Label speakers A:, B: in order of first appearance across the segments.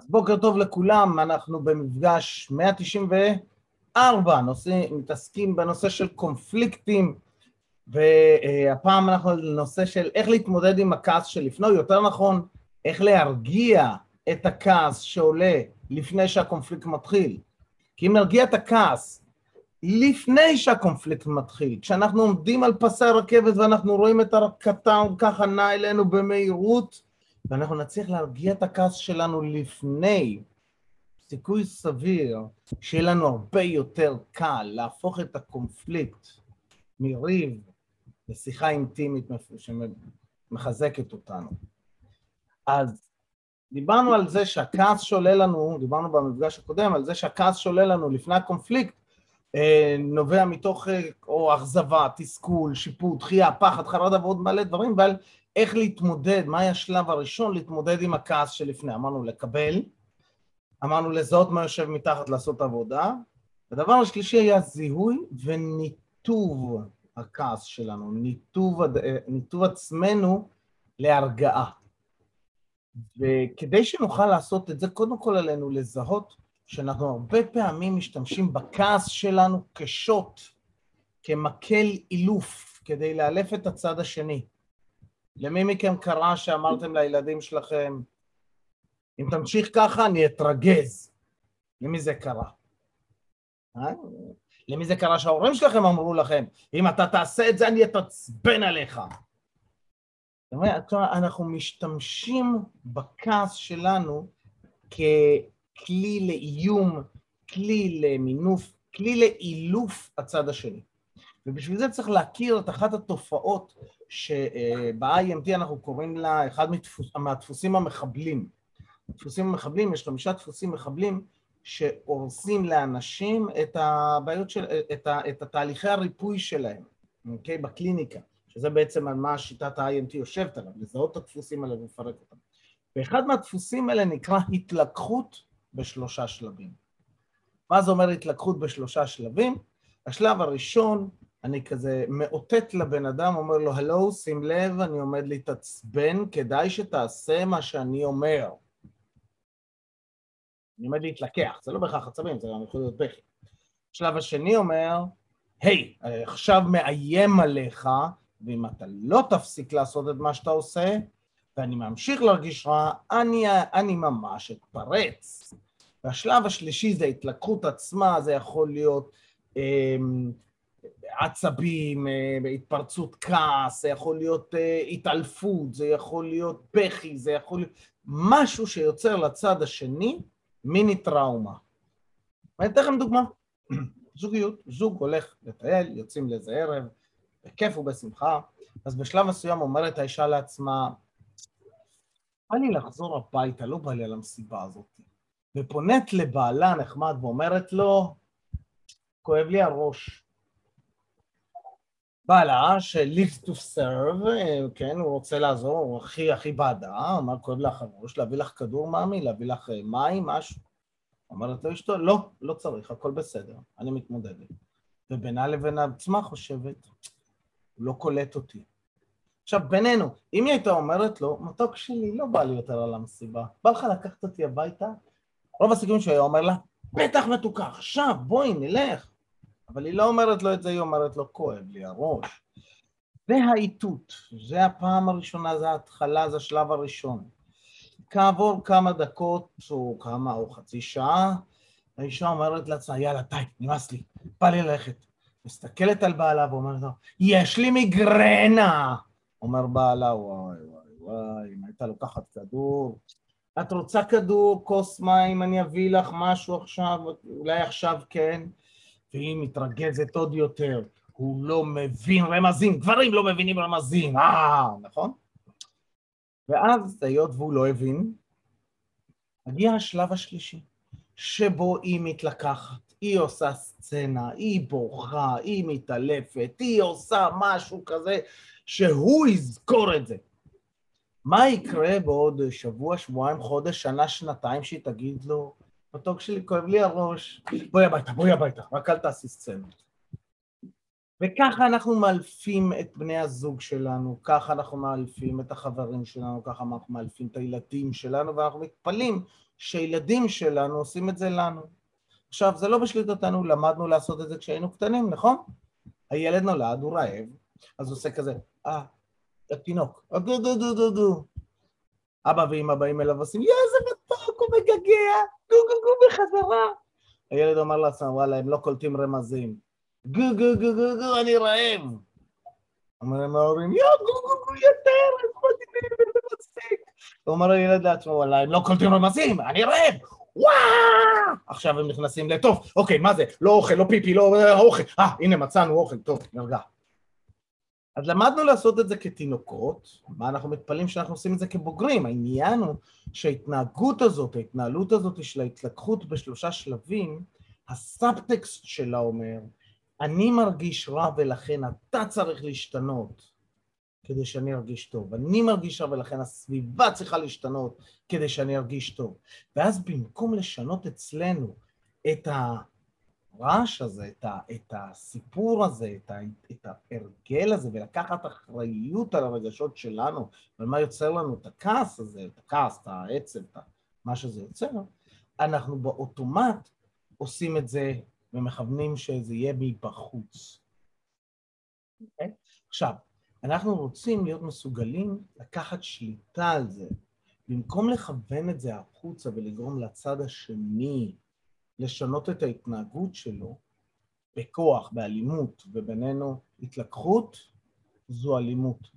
A: אז בוקר טוב לכולם, אנחנו במפגש 194, נושא, מתעסקים בנושא של קונפליקטים, והפעם אנחנו בנושא של איך להתמודד עם הכעס שלפני, יותר נכון, איך להרגיע את הכעס שעולה לפני שהקונפליקט מתחיל. כי אם נרגיע את הכעס לפני שהקונפליקט מתחיל, כשאנחנו עומדים על פסי הרכבת ואנחנו רואים את הקטן ככה נע אלינו במהירות, ואנחנו נצליח להרגיע את הכעס שלנו לפני, סיכוי סביר שיהיה לנו הרבה יותר קל להפוך את הקונפליקט מריב לשיחה אינטימית שמחזקת אותנו. אז דיברנו על זה שהכעס שעולה לנו, דיברנו במפגש הקודם על זה שהכעס שעולה לנו לפני הקונפליקט אה, נובע מתוך אה, או אכזבה, תסכול, שיפוט, דחייה, פחד, חרדה ועוד מלא דברים, ועל איך להתמודד, מהי השלב הראשון להתמודד עם הכעס שלפני. אמרנו לקבל, אמרנו לזהות מה יושב מתחת לעשות עבודה, הדבר השלישי היה זיהוי וניתוב הכעס שלנו, ניתוב, ניתוב עצמנו להרגעה. וכדי שנוכל לעשות את זה, קודם כל עלינו לזהות שאנחנו הרבה פעמים משתמשים בכעס שלנו כשוט, כמקל אילוף, כדי לאלף את הצד השני. למי מכם קרה שאמרתם לילדים שלכם, אם תמשיך ככה אני אתרגז? למי זה קרה? אה? למי זה קרה שההורים שלכם אמרו לכם, אם אתה תעשה את זה אני אתעצבן עליך? אנחנו משתמשים בכעס שלנו ככלי לאיום, כלי למינוף, כלי לאילוף הצד השני. ובשביל זה צריך להכיר את אחת התופעות שב-IMT אנחנו קוראים לה אחד מתפוס, מהדפוסים המחבלים. דפוסים המחבלים, יש חמישה דפוסים מחבלים שהורסים לאנשים את הבעיות של, את, ה, את התהליכי הריפוי שלהם, אוקיי? בקליניקה, שזה בעצם על מה שיטת ה-IMT יושבת עליו, לזהות את הדפוסים האלה ולפרק אותם. ואחד מהדפוסים האלה נקרא התלקחות בשלושה שלבים. מה זה אומר התלקחות בשלושה שלבים? השלב הראשון אני כזה מאותת לבן אדם, אומר לו, הלו, שים לב, אני עומד להתעצבן, כדאי שתעשה מה שאני אומר. אני עומד להתלקח, זה לא בהכרח עצבים, זה גם יכול להיות בכי. השלב השני אומר, היי, hey, עכשיו מאיים עליך, ואם אתה לא תפסיק לעשות את מה שאתה עושה, ואני ממשיך להרגיש רע, אני, אני ממש אתפרץ. והשלב השלישי זה התלקחות עצמה, זה יכול להיות... אה, עצבים, אה, התפרצות כעס, זה יכול להיות אה, התעלפות, זה יכול להיות בכי, זה יכול להיות משהו שיוצר לצד השני מיני טראומה. ואני אתן לכם דוגמה. זוגיות, זוג הולך לטייל, יוצאים לאיזה ערב, בכיף ובשמחה, אז בשלב מסוים אומרת האישה לעצמה, בא לי לחזור הביתה, לא בא לי על המסיבה הזאת. ופונית לבעלה נחמד ואומרת לו, כואב לי הראש. בעלה של live to serve, כן, הוא רוצה לעזור, הוא הכי הכי בעדה, אמר כואב לך הראש, להביא לך כדור מאמי, להביא לך אה, מים, משהו. אומרת לו אשתו, לא, לא צריך, הכל בסדר, אני מתמודדת. ובינה לבין עצמה חושבת, הוא לא קולט אותי. עכשיו, בינינו, אם היא הייתה אומרת לו, מתוק שלי, לא בא לי יותר על המסיבה, בא לך לקחת אותי הביתה? רוב הסיכויים שהוא היה אומר לה, בטח מתוקה, עכשיו, בואי, נלך. אבל היא לא אומרת לו את זה, היא אומרת לו, כואב לי הראש. זה האיתות, זה הפעם הראשונה, זה ההתחלה, זה השלב הראשון. כעבור כמה דקות, או כמה, או חצי שעה, האישה אומרת לעצמה, יאללה, די, נמאס לי, בא לי ללכת. מסתכלת על בעלה ואומרת לו, יש לי מיגרנה! אומר בעלה, וואי, וואי, וואי, אם הייתה לוקחת כדור, את רוצה כדור, כוס מים, אני אביא לך משהו עכשיו, אולי עכשיו כן. והיא מתרגזת עוד יותר, הוא לא מבין רמזים, גברים לא מבינים רמזים, אה, נכון? ואז, היות והוא לא הבין, מגיע השלב השלישי, שבו היא מתלקחת, היא עושה סצנה, היא בוכה, היא מתעלפת, היא עושה משהו כזה, שהוא יזכור את זה. מה יקרה בעוד שבוע, שבועיים, חודש, שנה, שנתיים, שהיא תגיד לו, מתוק שלי, כואב לי הראש, בואי הביתה, בואי הביתה, רק אל תעשי סצנות. וככה אנחנו מאלפים את בני הזוג שלנו, ככה אנחנו מאלפים את החברים שלנו, ככה אנחנו מאלפים את הילדים שלנו, ואנחנו מתפלאים שילדים שלנו עושים את זה לנו. עכשיו, זה לא בשליטתנו, למדנו לעשות את זה כשהיינו קטנים, נכון? הילד נולד, הוא רעב, אז הוא עושה כזה, אה, התינוק, דו דו דו דו דו. אבא ואמא באים אליו ועושים, יא, מגגע, גו גו גו בחזרה. הילד אומר לעצמו, וואלה, הם לא קולטים רמזים. גו גו גו גו גו, אני רעב. אומרים ההורים, יא, גו גו גו יותר, איזה מדהים, איזה מצחיק. אומר הילד לעצמו, וואלה, הם לא קולטים רמזים, אני רעב. וואו! עכשיו הם נכנסים לטוב, אוקיי, מה זה? לא אוכל, לא פיפי, לא אוכל. אה, הנה מצאנו אוכל, טוב, נרגע. אז למדנו לעשות את זה כתינוקות, מה אנחנו מתפלאים שאנחנו עושים את זה כבוגרים? העניין הוא שההתנהגות הזאת, ההתנהלות הזאת של ההתלקחות בשלושה שלבים, הסאבטקסט שלה אומר, אני מרגיש רע ולכן אתה צריך להשתנות כדי שאני ארגיש טוב. אני מרגיש רע ולכן הסביבה צריכה להשתנות כדי שאני ארגיש טוב. ואז במקום לשנות אצלנו את ה... הרעש הזה, את, ה, את הסיפור הזה, את, ה, את ההרגל הזה, ולקחת אחריות על הרגשות שלנו, ועל מה יוצר לנו את הכעס הזה, את הכעס, את העצב, את מה שזה יוצר, אנחנו באוטומט עושים את זה ומכוונים שזה יהיה מבחוץ. Okay? אוקיי? עכשיו, אנחנו רוצים להיות מסוגלים לקחת שליטה על זה. במקום לכוון את זה החוצה ולגרום לצד השני לשנות את ההתנהגות שלו בכוח, באלימות, ובינינו התלקחות זו אלימות.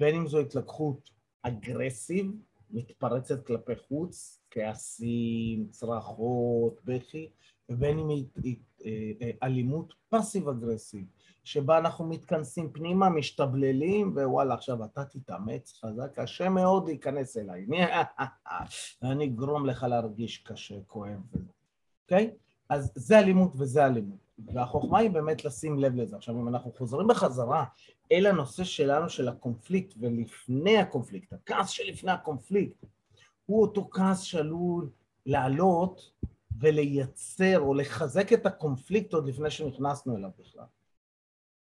A: בין אם זו התלקחות אגרסיב, מתפרצת כלפי חוץ, כעסים, צרחות, בכי, ובין אם היא אה, אה, אלימות passive aggressive, שבה אנחנו מתכנסים פנימה, משתבללים, ווואלה, עכשיו אתה תתאמץ חזק, קשה מאוד להיכנס אליי. אני אגרום לך להרגיש קשה, כואב. אוקיי? אז זה אלימות וזה אלימות. והחוכמה היא באמת לשים לב לזה. עכשיו, אם אנחנו חוזרים בחזרה אל הנושא שלנו של הקונפליקט ולפני הקונפליקט, הכעס שלפני הקונפליקט, הוא אותו כעס שעלול לעלות ולייצר או לחזק את הקונפליקט עוד לפני שנכנסנו אליו בכלל.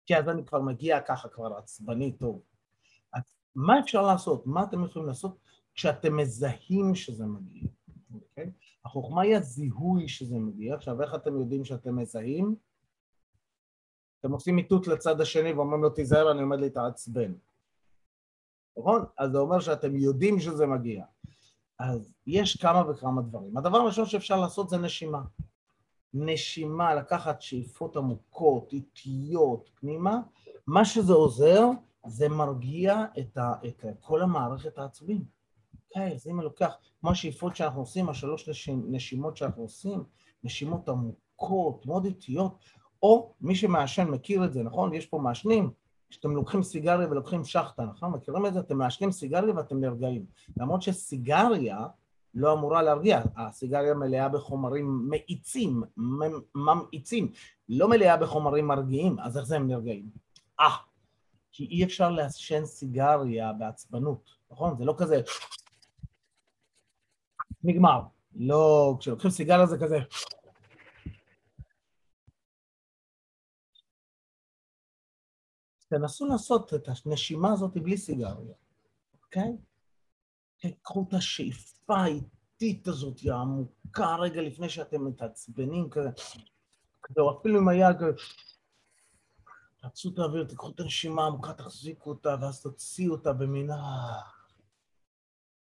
A: כי אז אני כבר מגיע ככה כבר עצבני טוב. אז מה אפשר לעשות? מה אתם יכולים לעשות כשאתם מזהים שזה מגיע? החוכמה היא הזיהוי שזה מגיע. עכשיו, איך אתם יודעים שאתם מזהים? אתם עושים איתות לצד השני ואומרים לו, תיזהר, אני עומד להתעצבן. נכון? אז זה אומר שאתם יודעים שזה מגיע. אז יש כמה וכמה דברים. הדבר הראשון שאפשר לעשות זה נשימה. נשימה, לקחת שאיפות עמוקות, איטיות, פנימה, מה שזה עוזר, זה מרגיע את, ה, את כל המערכת העצבים. אוקיי, אז אם אני לוקח, כמו השאיפות שאנחנו עושים, השלוש נשימות שאנחנו עושים, נשימות עמוקות, מאוד איטיות, או מי שמעשן מכיר את זה, נכון? יש פה מעשנים, כשאתם לוקחים סיגריה ולוקחים שחטה, נכון? מכירים את זה? אתם מעשנים סיגריה ואתם נרגעים. למרות שסיגריה לא אמורה להרגיע, הסיגריה מלאה בחומרים מאיצים, ממאיצים, לא מלאה בחומרים מרגיעים, אז איך זה הם נרגעים? אה, כי אי אפשר לעשן סיגריה בעצבנות, נכון? זה לא כזה נגמר. לא, כשלוקחים סיגריה זה כזה... תנסו לעשות את הנשימה הזאת בלי סיגריה, אוקיי? קחו את השאיפה האיטית הזאת, העמוקה, רגע לפני שאתם מתעצבנים כזה, או אפילו עם היד כזה, תעצו את האוויר, תקחו את הנשימה העמוקה, תחזיקו אותה, ואז תוציאו אותה במינה.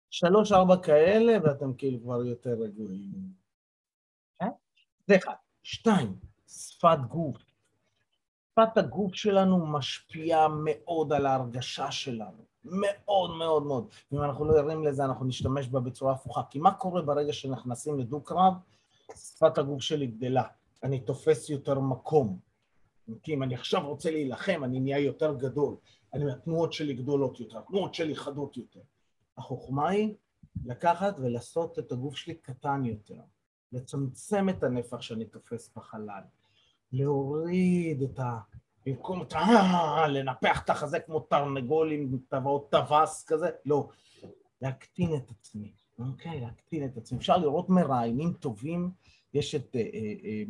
A: שלוש, ארבע כאלה, ואתם כאילו כבר יותר רגועים. כן? זה אחד. שתיים, שפת גוף. שפת הגוף שלנו משפיעה מאוד על ההרגשה שלנו. מאוד מאוד מאוד. ואם אנחנו לא ערים לזה, אנחנו נשתמש בה בצורה הפוכה. כי מה קורה ברגע שנכנסים לדו-קרב? שפת הגוף שלי גדלה. אני תופס יותר מקום. כי אם אני עכשיו רוצה להילחם, אני נהיה יותר גדול. אני, התנועות שלי גדולות יותר, התנועות שלי חדות יותר. החוכמה היא לקחת ולעשות את הגוף שלי קטן יותר, לצמצם את הנפח שאני תופס בחלל, להוריד את ה... במקום. לנפח את החזה כמו תרנגול עם טבעות טווס כזה, לא, להקטין את עצמי, אוקיי? להקטין את עצמי. אפשר לראות מראיינים טובים, יש את אה, אה, אה,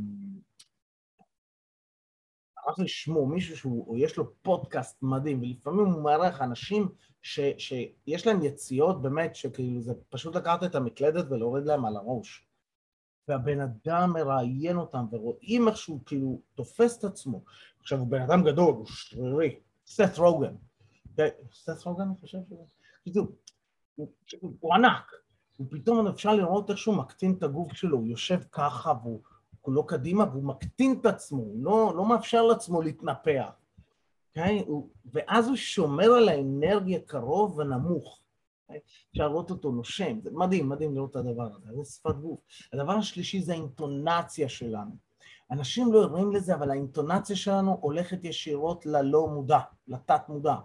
A: צריך לשמור מישהו שיש לו פודקאסט מדהים, ולפעמים הוא מארח אנשים ש, שיש להם יציאות באמת, שכאילו זה פשוט לקחת את המקלדת ולהוריד להם על הראש. והבן אדם מראיין אותם, ורואים איך שהוא כאילו תופס את עצמו. עכשיו, הוא בן אדם גדול, הוא שרירי, סת רוגן. סת רוגן, אני חושב שזה... כאילו, הוא ענק. ופתאום אפשר לראות איך שהוא מקטין את הגוף שלו, הוא יושב ככה והוא כולו קדימה והוא מקטין את עצמו, הוא לא, לא מאפשר לעצמו להתנפח. Okay? אוקיי? הוא, ואז הוא שומר על האנרגיה קרוב ונמוך. Okay? אוקיי? אפשר לראות אותו נושם, זה מדהים, מדהים לראות את הדבר הזה, זה שפת גוף. הדבר השלישי זה האינטונציה שלנו. אנשים לא ערים לזה, אבל האינטונציה שלנו הולכת ישירות ללא מודע, לתת מודע.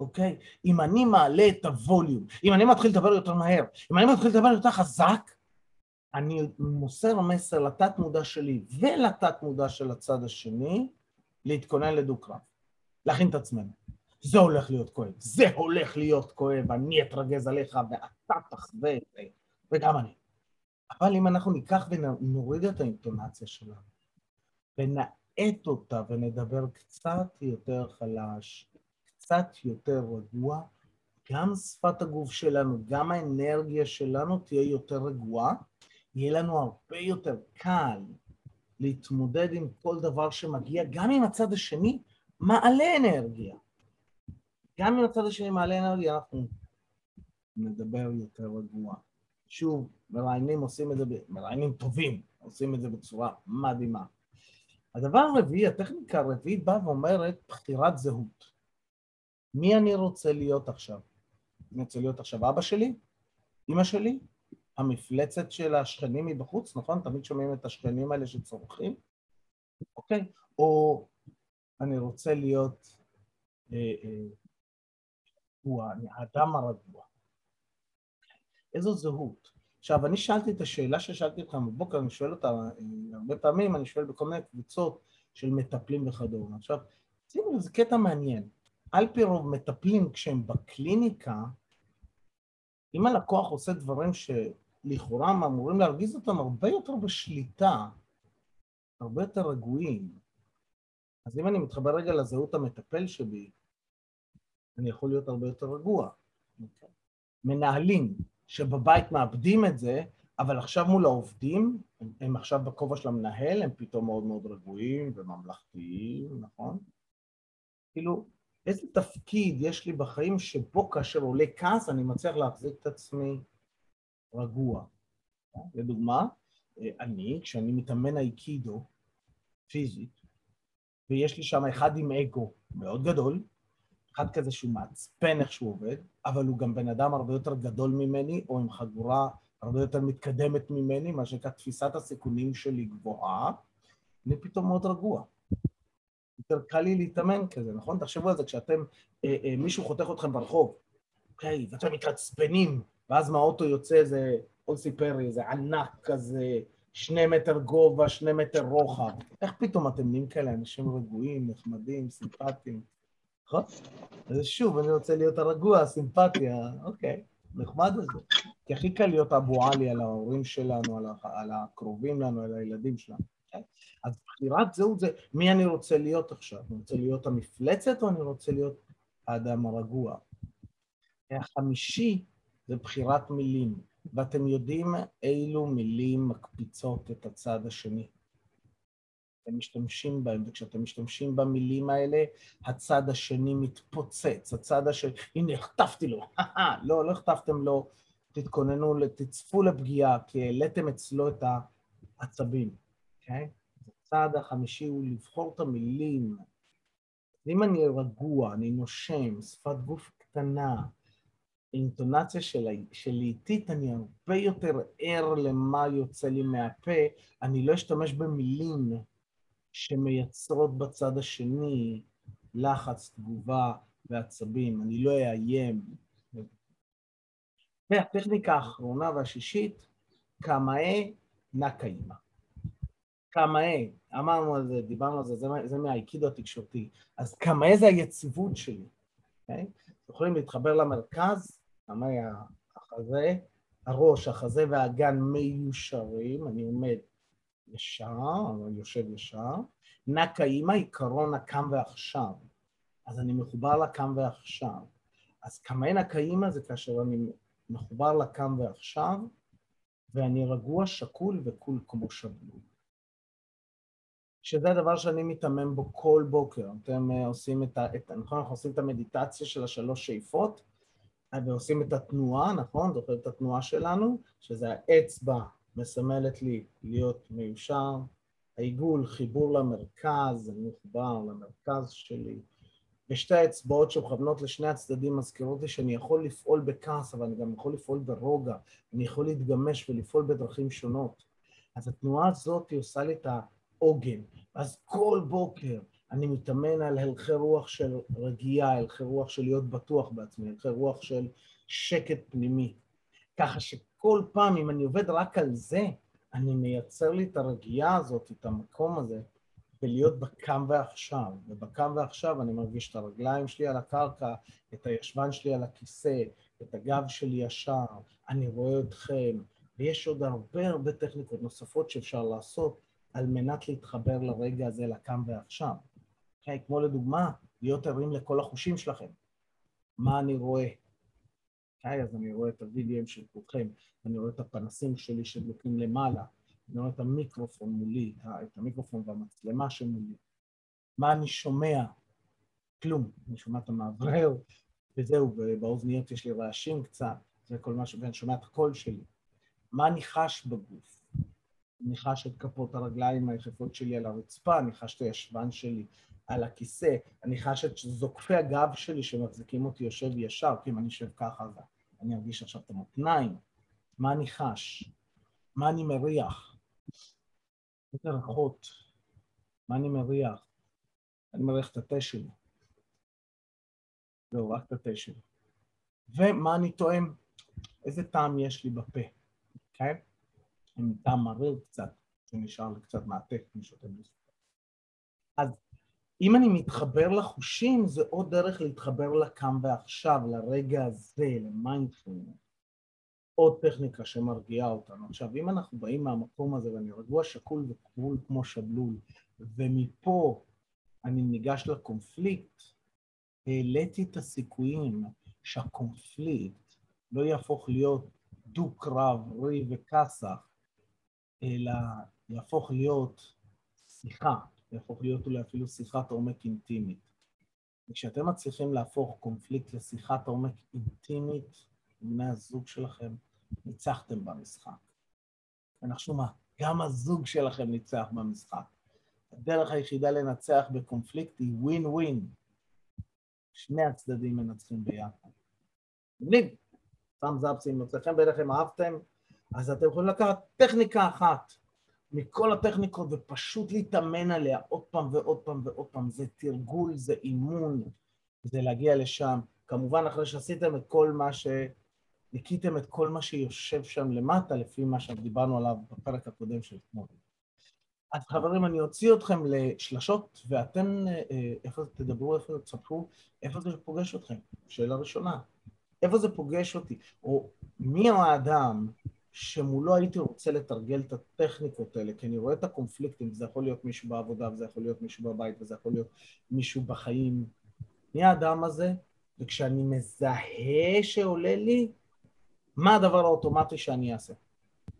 A: אוקיי? אם אני מעלה את הווליום, אם אני מתחיל לדבר יותר מהר, אם אני מתחיל לדבר יותר חזק, אני מוסר מסר לתת מודע שלי ולתת מודע של הצד השני להתכונן לדו-קרב, להכין את עצמנו. זה הולך להיות כואב, זה הולך להיות כואב, אני אתרגז עליך ואתה תחווה את זה, וגם אני. אבל אם אנחנו ניקח ונוריד את האינטונציה שלנו, ונאט אותה ונדבר קצת יותר חלש, קצת יותר רגוע, גם שפת הגוף שלנו, גם האנרגיה שלנו תהיה יותר רגועה, יהיה לנו הרבה יותר קל להתמודד עם כל דבר שמגיע, גם אם הצד השני מעלה אנרגיה. גם אם הצד השני מעלה אנרגיה, אנחנו נדבר יותר רגוע. שוב, מראיינים עושים את זה, מראיינים טובים עושים את זה בצורה מדהימה. הדבר הרביעי, הטכניקה הרביעית באה ואומרת בחירת זהות. מי אני רוצה להיות עכשיו? אני רוצה להיות עכשיו אבא שלי? אמא שלי? המפלצת של השכנים מבחוץ, נכון? תמיד שומעים את השכנים האלה שצורכים, אוקיי? או אני רוצה להיות אה, אה, האדם הרגוע. איזו זהות. עכשיו, אני שאלתי את השאלה ששאלתי אותך בבוקר, אני שואל אותה אה, הרבה פעמים, אני שואל בכל מיני קבוצות של מטפלים וכדומה. עכשיו, שימו לב, זה קטע מעניין. על פי רוב מטפלים כשהם בקליניקה, אם הלקוח עושה דברים שלכאורה הם אמורים להרגיז אותם הרבה יותר בשליטה, הרבה יותר רגועים, אז אם אני מתחבר רגע לזהות המטפל שבי, אני יכול להיות הרבה יותר רגוע. מנהלים שבבית מאבדים את זה, אבל עכשיו מול העובדים, הם, הם עכשיו בכובע של המנהל, הם פתאום מאוד מאוד רגועים וממלכתיים, נכון? כאילו, איזה תפקיד יש לי בחיים שבו כאשר עולה כעס אני מצליח להחזיק את עצמי רגוע. לדוגמה, אני, כשאני מתאמן אייקידו, פיזית, ויש לי שם אחד עם אגו מאוד גדול, אחד כזה שהוא מעצפן איך שהוא עובד, אבל הוא גם בן אדם הרבה יותר גדול ממני, או עם חגורה הרבה יותר מתקדמת ממני, מה שנקרא תפיסת הסיכונים שלי גבוהה, אני פתאום מאוד רגוע. יותר קל לי להתאמן כזה, נכון? תחשבו על זה, כשאתם, אה, אה, מישהו חותך אתכם ברחוב, אוקיי, ואתם מתעצבנים, ואז מהאוטו יוצא איזה, עוד סיפר לי, איזה ענק כזה, שני מטר גובה, שני מטר רוחב. איך פתאום אתם נהיים כאלה אנשים רגועים, נחמדים, סימפטיים, נכון? אז שוב, אני רוצה להיות הרגוע, סימפטיה, אוקיי, נחמד הזה. כי הכי קל להיות אבו עלי על ההורים שלנו, על הקרובים לנו, על הילדים שלנו. אז בחירת זהות זה מי אני רוצה להיות עכשיו, אני רוצה להיות המפלצת או אני רוצה להיות האדם הרגוע. החמישי זה בחירת מילים, ואתם יודעים אילו מילים מקפיצות את הצד השני. אתם משתמשים בהם, וכשאתם משתמשים במילים האלה, הצד השני מתפוצץ, הצד השני, הנה, החטפתי לו, לא, לא החטפתם לו, תתכוננו, תצפו לפגיעה, כי העליתם אצלו את העצבים, אוקיי? Okay? הצעד החמישי הוא לבחור את המילים. אם אני רגוע, אני נושם, שפת גוף קטנה, אינטונציה שלי איטית, אני הרבה יותר ער למה יוצא לי מהפה, אני לא אשתמש במילים שמייצרות בצד השני לחץ, תגובה ועצבים, אני לא אאיים. והטכניקה האחרונה והשישית, קמאה נקאימה. קמאה, אמרנו על זה, דיברנו על זה, זה, זה מהאיקידו התקשורתי. אז קמאה זה היציבות שלי, אוקיי? Okay? יכולים להתחבר למרכז, קמאה החזה, הראש, החזה והאגן מיושרים, אני עומד ישר, אני יושב ישר, נקאימה עיקרון הקם ועכשיו. אז אני מחובר לקם ועכשיו. אז קמאי נקאימה זה כאשר אני מחובר לקם ועכשיו, ואני רגוע, שקול וקול כמו שבלול. שזה הדבר שאני מתאמן בו כל בוקר. אתם uh, עושים את ה... את, נכון, אנחנו עושים את המדיטציה של השלוש שאיפות, ועושים את התנועה, נכון? זוכר את התנועה שלנו? שזה האצבע מסמלת לי להיות מיושר, העיגול, חיבור למרכז, אני מחובר למרכז שלי, ושתי האצבעות שמכוונות לשני הצדדים מזכירות לי שאני יכול לפעול בכעס, אבל אני גם יכול לפעול ברוגע, אני יכול להתגמש ולפעול בדרכים שונות. אז התנועה הזאת עושה לי את העוגן. אז כל בוקר אני מתאמן על הלכי רוח של רגיעה, הלכי רוח של להיות בטוח בעצמי, הלכי רוח של שקט פנימי. ככה שכל פעם, אם אני עובד רק על זה, אני מייצר לי את הרגיעה הזאת, את המקום הזה, ולהיות בקם ועכשיו. ובקם ועכשיו אני מרגיש את הרגליים שלי על הקרקע, את הישבן שלי על הכיסא, את הגב שלי ישר, אני רואה אתכם, ויש עוד הרבה הרבה טכניקות נוספות שאפשר לעשות על מנת להתחבר לרגע הזה, לקם ועכשיו. Okay? כמו לדוגמה, להיות ערים לכל החושים שלכם. מה אני רואה? Okay, אוקיי? אז אני רואה את הווידאוים של כולכם, אני רואה את הפנסים שלי שדלוקים למעלה, אני רואה את המיקרופון מולי, את המיקרופון והמצלמה שמולי. מה אני שומע? כלום. אני שומע את המאוורר, וזהו, ובאוזניות יש לי רעשים קצת, זה כל מה ש... ואני שומע את הקול שלי. מה אני חש בגוף? אני חש את כפות הרגליים היחפות שלי על הרצפה, אני חש את הישבן שלי על הכיסא, אני חש את זוקפי הגב שלי שמחזיקים אותי יושב ישר, כי אם אני יושב ככה, אז אני ארגיש עכשיו את המותניים. מה אני חש? מה אני מריח? איזה ריחות, מה אני מריח? אני מריח את התה שלי. זהו, רק את התה שלי. ומה אני טועם? איזה טעם יש לי בפה, אוקיי? Okay? עם טעם מריר קצת, שנשאר לי קצת מהתה, אני שותה בלי אז אם אני מתחבר לחושים, זה עוד דרך להתחבר לכאן ועכשיו, לרגע הזה, למיינדפולנס. עוד טכניקה שמרגיעה אותנו. עכשיו, אם אנחנו באים מהמקום הזה ואני רגוע, שקול וכבול כמו שבלול, ומפה אני ניגש לקונפליקט, העליתי את הסיכויים שהקונפליקט לא יהפוך להיות דו-קרב, ריב וכסח, אלא יהפוך להיות שיחה, יהפוך להיות אולי אפילו שיחת עומק אינטימית. וכשאתם מצליחים להפוך קונפליקט לשיחת עומק אינטימית עם בני הזוג שלכם, ניצחתם במשחק. ונחשו מה, גם הזוג שלכם ניצח במשחק. הדרך היחידה לנצח בקונפליקט היא ווין ווין. שני הצדדים מנצחים ביחד. מגניב. סתם זאפסי, אם יוצא חן בעיניכם, אהבתם, אז אתם יכולים לקחת טכניקה אחת מכל הטכניקות ופשוט להתאמן עליה עוד פעם ועוד פעם ועוד פעם. זה תרגול, זה אימון, זה להגיע לשם. כמובן, אחרי שעשיתם את כל מה ש... ניקיתם את כל מה שיושב שם למטה, לפי מה שדיברנו עליו בפרק הקודם של אתמול. אז חברים, אני אוציא אתכם לשלשות, ואתם, אה, איפה תדברו, איפה תספרו, איפה זה פוגש אתכם? שאלה ראשונה. איפה זה פוגש אותי? או מי האדם שמולו הייתי רוצה לתרגל את הטכניקות האלה, כי אני רואה את הקונפליקטים, וזה יכול להיות מישהו בעבודה, וזה יכול להיות מישהו בבית, וזה יכול להיות מישהו בחיים. מי האדם הזה? וכשאני מזהה שעולה לי, מה הדבר האוטומטי שאני אעשה?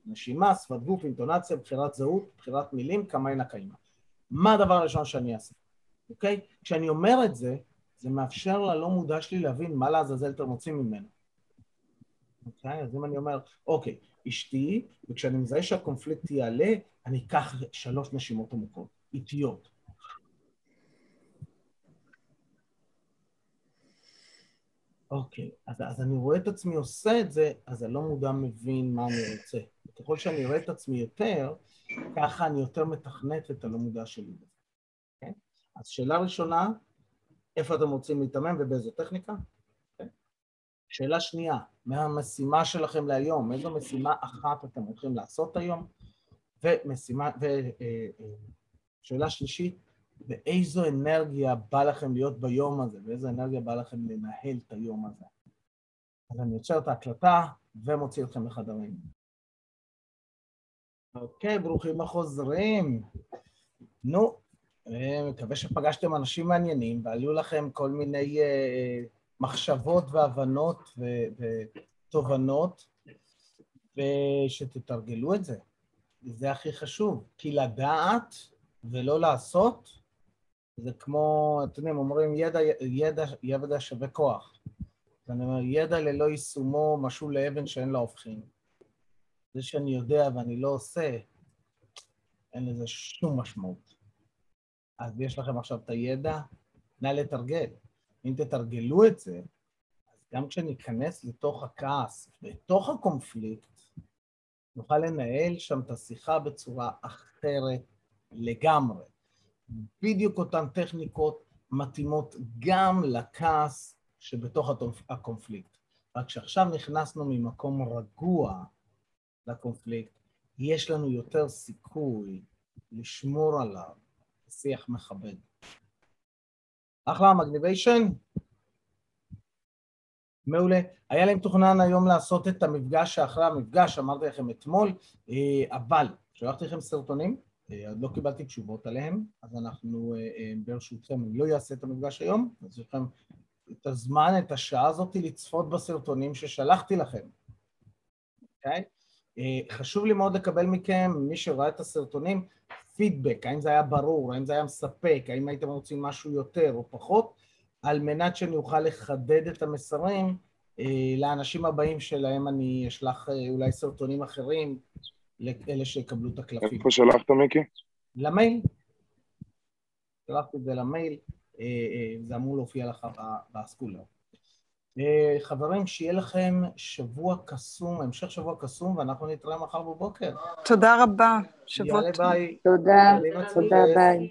A: נשימה, שפת גוף, אינטונציה, בחירת זהות, בחירת מילים, כמה אין הקיימה. מה הדבר הראשון שאני אעשה, אוקיי? כשאני אומר את זה, זה מאפשר ללא מודע שלי להבין מה לעזאזל אתם רוצים ממנו. אוקיי? אז אם אני אומר, אוקיי, אשתי, וכשאני מזהה שהקונפליקט יעלה, אני אקח שלוש נשימות עמוקות, איטיות. אוקיי, אז, אז אני רואה את עצמי עושה את זה, אז אני לא מודע מבין מה אני רוצה. ככל שאני רואה את עצמי יותר, ככה אני יותר מתכנת את הלא מודע שלי. Okay? אוקיי? אז שאלה ראשונה, איפה אתם רוצים להתאמן ובאיזו טכניקה? שאלה שנייה, מה המשימה שלכם להיום? איזו משימה אחת אתם הולכים לעשות היום? ומשימה, ושאלה אה, אה, שלישית, ואיזו אנרגיה בא לכם להיות ביום הזה, ואיזו אנרגיה בא לכם לנהל את היום הזה. אז אני עוצר את ההקלטה ומוציא אתכם לחדרים. אוקיי, ברוכים החוזרים. נו, מקווה שפגשתם אנשים מעניינים ועלו לכם כל מיני מחשבות והבנות ותובנות, ושתתרגלו את זה. זה הכי חשוב, כי לדעת ולא לעשות, זה כמו, אתם יודעים, אומרים ידע, ידע, ידע שווה כוח. אני אומר, ידע ללא יישומו משול לאבן שאין לה הופכין. זה שאני יודע ואני לא עושה, אין לזה שום משמעות. אז יש לכם עכשיו את הידע, נא לתרגל. אם תתרגלו את זה, אז גם כשניכנס לתוך הכעס, לתוך הקונפליקט, נוכל לנהל שם את השיחה בצורה אחרת לגמרי. בדיוק אותן טכניקות מתאימות גם לכעס שבתוך הקונפליקט. רק שעכשיו נכנסנו ממקום רגוע לקונפליקט, יש לנו יותר סיכוי לשמור עליו בשיח מכבד. אחלה, מגניביישן. מעולה. היה להם תוכנן היום לעשות את המפגש שאחרי המפגש, אמרתי לכם אתמול, אה, אבל שלחתי לכם סרטונים, אה, עוד לא קיבלתי תשובות עליהם, אז אנחנו אה, ברשותכם, אני לא אעשה את המפגש היום, אז יש לכם את הזמן, את השעה הזאת לצפות בסרטונים ששלחתי לכם, אוקיי? Okay? חשוב לי מאוד לקבל מכם, מי שראה את הסרטונים, פידבק, האם זה היה ברור, האם זה היה מספק, האם הייתם רוצים משהו יותר או פחות, על מנת שאני אוכל לחדד את המסרים אה, לאנשים הבאים שלהם אני אשלח אה, אולי סרטונים אחרים, לאלה שיקבלו את הקלפים.
B: איפה שלחת, מיקי?
A: למייל. שלחתי את זה למייל, אה, זה אמור להופיע לך בסקולר. חברים, שיהיה לכם שבוע קסום, המשך שבוע קסום, ואנחנו נתראה מחר בבוקר.
C: תודה רבה, שבוע
A: טוב. יאללה ביי.
D: תודה, תודה, ביי.